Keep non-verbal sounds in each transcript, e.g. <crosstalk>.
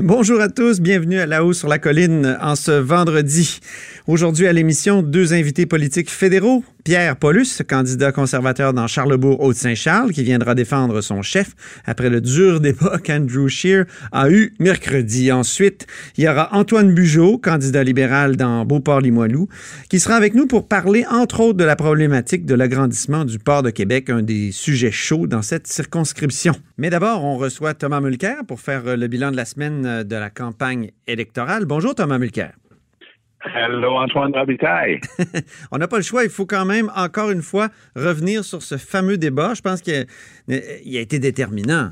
Bonjour à tous, bienvenue à La Haut sur la colline en ce vendredi. Aujourd'hui à l'émission, deux invités politiques fédéraux. Pierre Paulus, candidat conservateur dans Charlebourg-Haute-Saint-Charles, qui viendra défendre son chef après le dur débat qu'Andrew Scheer a eu mercredi. Ensuite, il y aura Antoine Bugeaud, candidat libéral dans Beauport-Limoilou, qui sera avec nous pour parler, entre autres, de la problématique de l'agrandissement du port de Québec, un des sujets chauds dans cette circonscription. Mais d'abord, on reçoit Thomas Mulcair pour faire le bilan de la semaine de la campagne électorale. Bonjour Thomas Mulcair. Hello, Antoine Robitaille. <laughs> On n'a pas le choix. Il faut quand même, encore une fois, revenir sur ce fameux débat. Je pense qu'il a, été déterminant.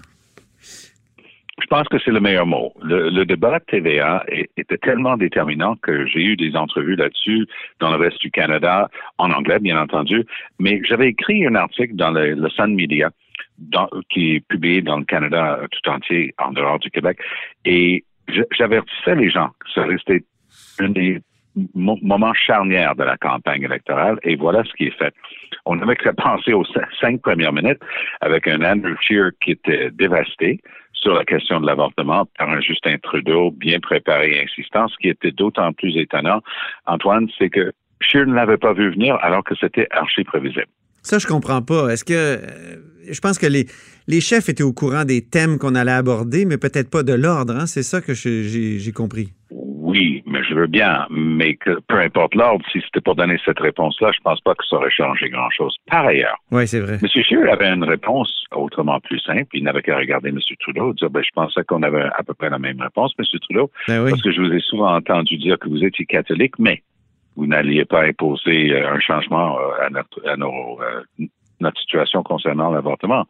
Je pense que c'est le meilleur mot. Le, débat de TVA était tellement déterminant que j'ai eu des entrevues là-dessus dans le reste du Canada, en anglais, bien entendu. Mais j'avais écrit un article dans le, Sun Media qui est publié dans le Canada tout entier, en dehors du Québec. Et j'avertissais les gens que ça restait une des moment charnière de la campagne électorale et voilà ce qui est fait. On avait que penser aux cinq premières minutes avec un Andrew Scheer qui était dévasté sur la question de l'avortement par un Justin Trudeau bien préparé et insistant. Ce qui était d'autant plus étonnant, Antoine, c'est que Scheer ne l'avait pas vu venir alors que c'était archi prévisible. Ça, je comprends pas. Est-ce que euh, je pense que les, les chefs étaient au courant des thèmes qu'on allait aborder, mais peut-être pas de l'ordre. Hein? C'est ça que j'ai compris. Oui, mais je veux bien, mais que peu importe l'ordre, si c'était pour donner cette réponse-là, je pense pas que ça aurait changé grand-chose. Par ailleurs, oui, c'est vrai. M. Scheer avait une réponse autrement plus simple. Il n'avait qu'à regarder M. Trudeau et dire, ben, je pensais qu'on avait à peu près la même réponse, M. Trudeau, ben parce que je vous ai souvent entendu dire que vous étiez catholique, mais vous n'alliez pas imposer euh, un changement euh, à, notre, à nos euh, notre situation concernant l'avortement.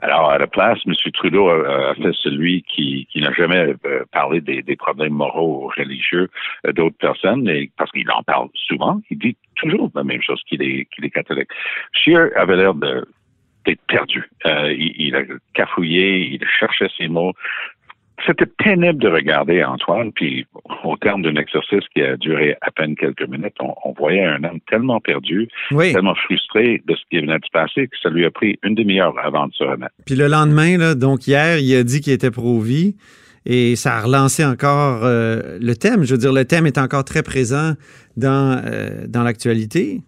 Alors, à la place, M. Trudeau a, fait celui qui, qui n'a jamais euh, parlé des, des, problèmes moraux ou religieux euh, d'autres personnes, et, parce qu'il en parle souvent. Il dit toujours la même chose qu'il est, qu'il est catholique. Scheer avait l'air de d'être perdu. Euh, il, il, a cafouillé, il cherchait ses mots. C'était pénible de regarder Antoine, puis au terme d'un exercice qui a duré à peine quelques minutes, on, voyait un homme tellement perdu, tellement frustré de ce qui venait de se passer que ça lui a pris une demi-heure avant de se remettre. Puis le lendemain, là, donc hier, il a dit qu'il était pro-vie et ça a relancé encore euh, le thème. Je veux dire, le thème est encore très présent dans, euh, dans l'actualité.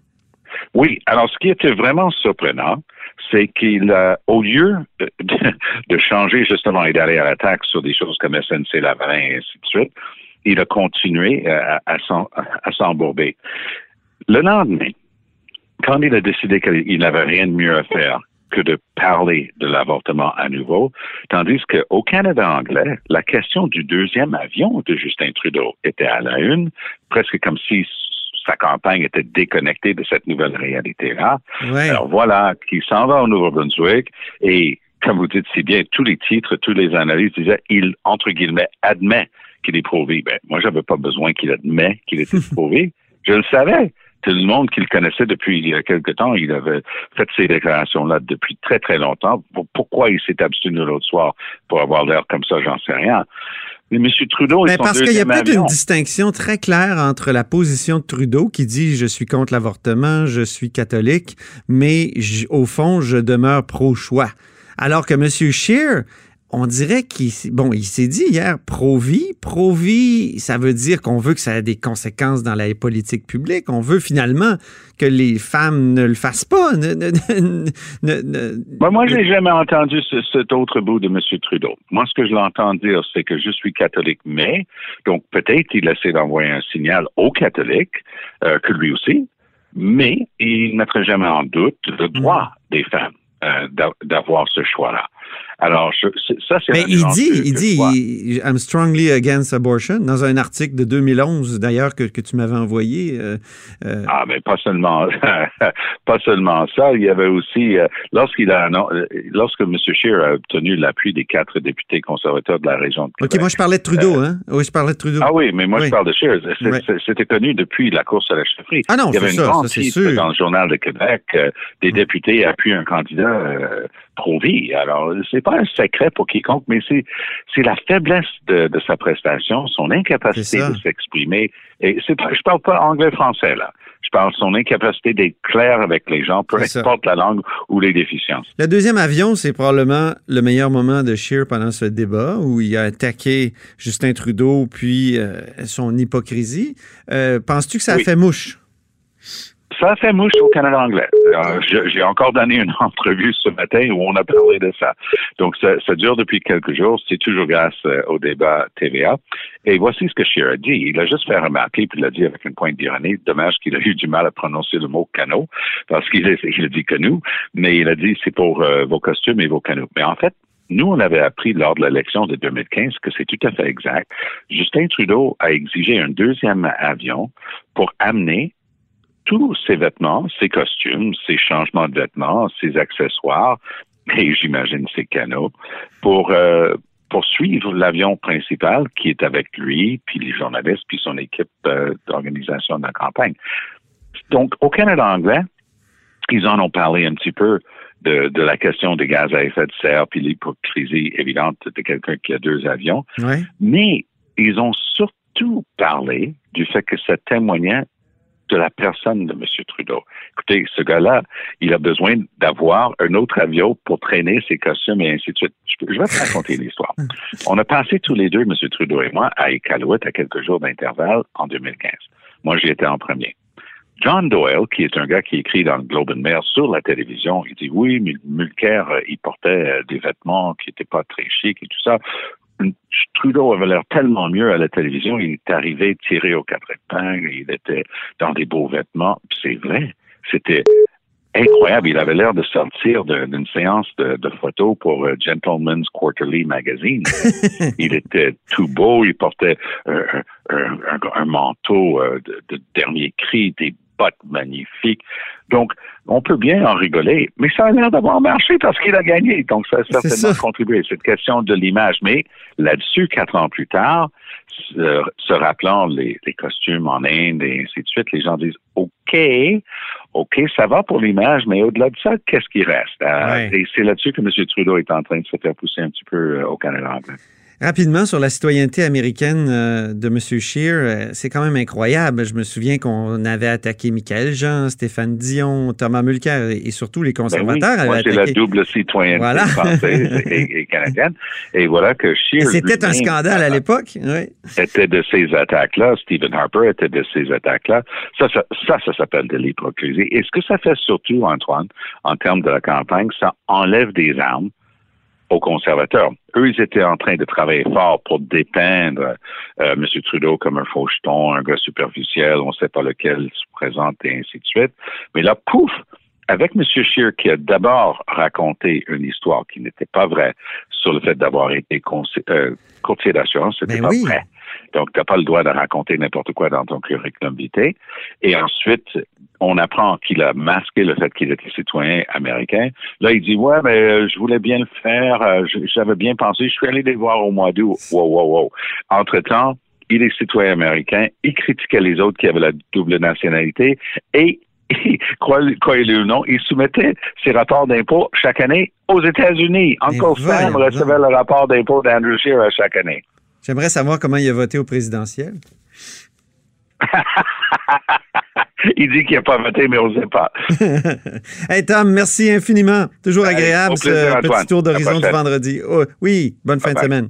Oui, alors ce qui était vraiment surprenant, c'est qu'il a, au lieu de, changer justement et d'aller à l'attaque sur des choses comme SNC Lavalin et ainsi de suite, il a continué à, à s'embourber. Le lendemain, quand il a décidé qu'il n'avait rien de mieux à faire que de parler de l'avortement à nouveau, tandis qu'au Canada anglais, la question du deuxième avion de Justin Trudeau était à la une, presque comme si sa campagne était déconnectée de cette nouvelle réalité-là. Alors voilà, qu'il s'en va au Nouveau-Brunswick et, comme vous dites si bien, tous les titres, tous les analyses disaient, il, entre guillemets, admet qu'il est prouvé. Ben, moi, j'avais pas besoin qu'il admet qu'il était <laughs> prouvé. Je le savais. Tout le monde qui le connaissait depuis il y a quelque temps, il avait fait ces déclarations-là depuis très, très longtemps. Pourquoi il s'est abstenu l'autre soir pour avoir l'air comme ça, j'en sais rien. Mais M. Trudeau Mais parce qu'il y a peut-être une distinction très claire entre la position de Trudeau qui dit je suis contre l'avortement, je suis catholique, mais au fond, je demeure pro-choix. Alors que M. Scheer, on dirait qu'il bon, il s'est dit hier pro-vie. Pro-vie, ça veut dire qu'on veut que ça ait des conséquences dans la politique publique. On veut finalement que les femmes ne le fassent pas. moi, je n'ai jamais entendu cet autre bout de M. Trudeau. Moi, ce que je l'entends dire, c'est que je suis catholique, mais, donc peut-être il essaie d'envoyer un signal aux catholiques, euh, que lui aussi, mais il ne mettrait jamais en doute le droit mm. des femmes euh, d'avoir ce choix-là. Alors, ça, c'est Mais il dit, il dit, I'm strongly against abortion, dans un article de 2011, d'ailleurs, que, que tu m'avais envoyé. Euh, euh, Ah, mais pas seulement, <laughs> pas seulement ça. Il y avait aussi, euh, lorsqu'il a, non, lorsque M. Scheer a obtenu l'appui des quatre députés conservateurs de la région de Québec. OK, moi, je parlais de Trudeau, hein? Oui, je parlais de Trudeau. Ah oui, mais moi, je parle de Scheer. C'était connu depuis la course à la chefferie. Ah non, Il y avait une ça, grande ça, titre dans le Journal de Québec. des députés appuient un candidat pro-vie. Alors, c'est pas un secret pour quiconque, mais c'est, c'est la faiblesse de, de, sa prestation, son incapacité de s'exprimer. Et c'est je parle pas anglais-français, là. Je parle de son incapacité d'être clair avec les gens, peu importe la langue ou les déficiences. Le deuxième avion, c'est probablement le meilleur moment de Scheer pendant ce débat où il a attaqué Justin Trudeau puis euh, son hypocrisie. Euh, penses-tu que ça a fait mouche? Ça fait mouche au Canada anglais. Euh, j'ai encore donné une <laughs> entrevue ce matin où on a parlé de ça. Donc, ça, ça dure depuis quelques jours. C'est toujours grâce euh, au débat TVA. Et voici ce que Scheer a dit. Il a juste fait remarquer, puis il a dit avec une pointe d'ironie, dommage qu'il a eu du mal à prononcer le mot canot, parce qu'il a, dit nous, mais il a dit c'est pour euh, vos costumes et vos canots. Mais en fait, nous, on avait appris lors de l'élection de 2015 que c'est tout à fait exact. Justin Trudeau a exigé un deuxième avion pour amener tous ses vêtements, ses costumes, ses changements de vêtements, ses accessoires, et j'imagine ses canaux, pour euh, poursuivre l'avion principal qui est avec lui, puis les journalistes, puis son équipe euh, d'organisation de la campagne. Donc, au Canada anglais, ils en ont parlé un petit peu de, de la question des gaz à effet de serre, puis l'hypocrisie évidente de quelqu'un qui a deux avions. Mais ils ont surtout parlé du fait que ça témoignait de la personne de M. Trudeau. Écoutez, ce gars-là, il a besoin d'avoir un autre avion pour traîner ses costumes et ainsi de suite. Je, vais te raconter <laughs> l'histoire. On a passé tous les deux, M. Trudeau et moi, à Iqaluit à quelques jours d'intervalle en 2015. Moi, j'y étais en premier. John Doyle, qui est un gars qui écrit dans le Globe and Mail sur la télévision, il dit oui, mais Mulcair, euh, il portait euh, des vêtements qui n'étaient pas très chics et tout ça. Trudeau avait l'air tellement mieux à la télévision. Il est arrivé tiré aux quatre épingles. Il était dans des beaux vêtements. C'est vrai. C'était incroyable. Il avait l'air de sortir d'une séance de, photos pour euh, Gentleman's Quarterly Magazine. <laughs> il était tout beau. Il portait un, manteau euh, de, de, dernier cri, des bottes magnifiques. Donc, on peut bien en rigoler, mais ça a l'air d'avoir marché parce qu'il a gagné. Donc, ça a certainement contribué. C'est une question de l'image. Mais là-dessus, quatre ans plus tard, se, rappelant les, costumes en Inde et ainsi de suite, les gens disent OK, OK, ça va pour l'image, mais au-delà de ça, qu'est-ce qui reste? Euh, et c'est là-dessus que M. Trudeau est en train de se faire pousser un petit peu euh, au Canada anglais. Rapidement, sur la citoyenneté américaine euh, de M. Scheer, euh, c'est quand même incroyable. Je me souviens qu'on avait attaqué Michael Jean, Stéphane Dion, Thomas Mulcair et, surtout les ben conservateurs. Ben oui, moi, c'est la double citoyenneté française et, <laughs> canadienne. Et voilà que Scheer... C'était un scandale à l'époque. Oui. Était de ces attaques-là. Stephen Harper était de ces attaques-là. Ça, ça, ça, ça s'appelle de l'hypocrisie. Et ce que ça fait surtout, Antoine, en termes de la campagne, ça enlève des armes aux conservateurs. Eux, ils étaient en train de travailler fort pour dépeindre euh, M. Trudeau comme un faucheton, un gars superficiel, on ne sait pas lequel se présente et ainsi de suite. Mais là, pouf, avec M. Scheer qui a d'abord raconté une histoire qui n'était pas vraie sur le fait d'avoir été euh, courtier d'assurance, c'était ben pas vrai. Donc, tu n'as pas le droit de raconter n'importe quoi dans ton curriculum vitae. Et ensuite, on apprend qu'il a masqué le fait qu'il était citoyen américain. Là, il dit, ouais, mais euh, je voulais bien le faire, euh, j'avais bien pensé, je suis allé les voir au mois d'août. Wow, wow, wow. Entre-temps, il est citoyen américain, il critiquait les autres qui avaient la double nationalité et <laughs> croyez-le ou non, il soumettait ses rapports d'impôts chaque année aux États-Unis. Uncle Sam recevait le rapport d'impôt d'Andrew Scheer chaque année. J'aimerais savoir comment il a voté au présidentiel. <laughs> il dit qu'il n'a pas voté, mais on ne sait pas. <laughs> hey Tom, merci infiniment. Toujours agréable ce petit tour d'horizon du vendredi. Oh, oui, bonne fin de semaine.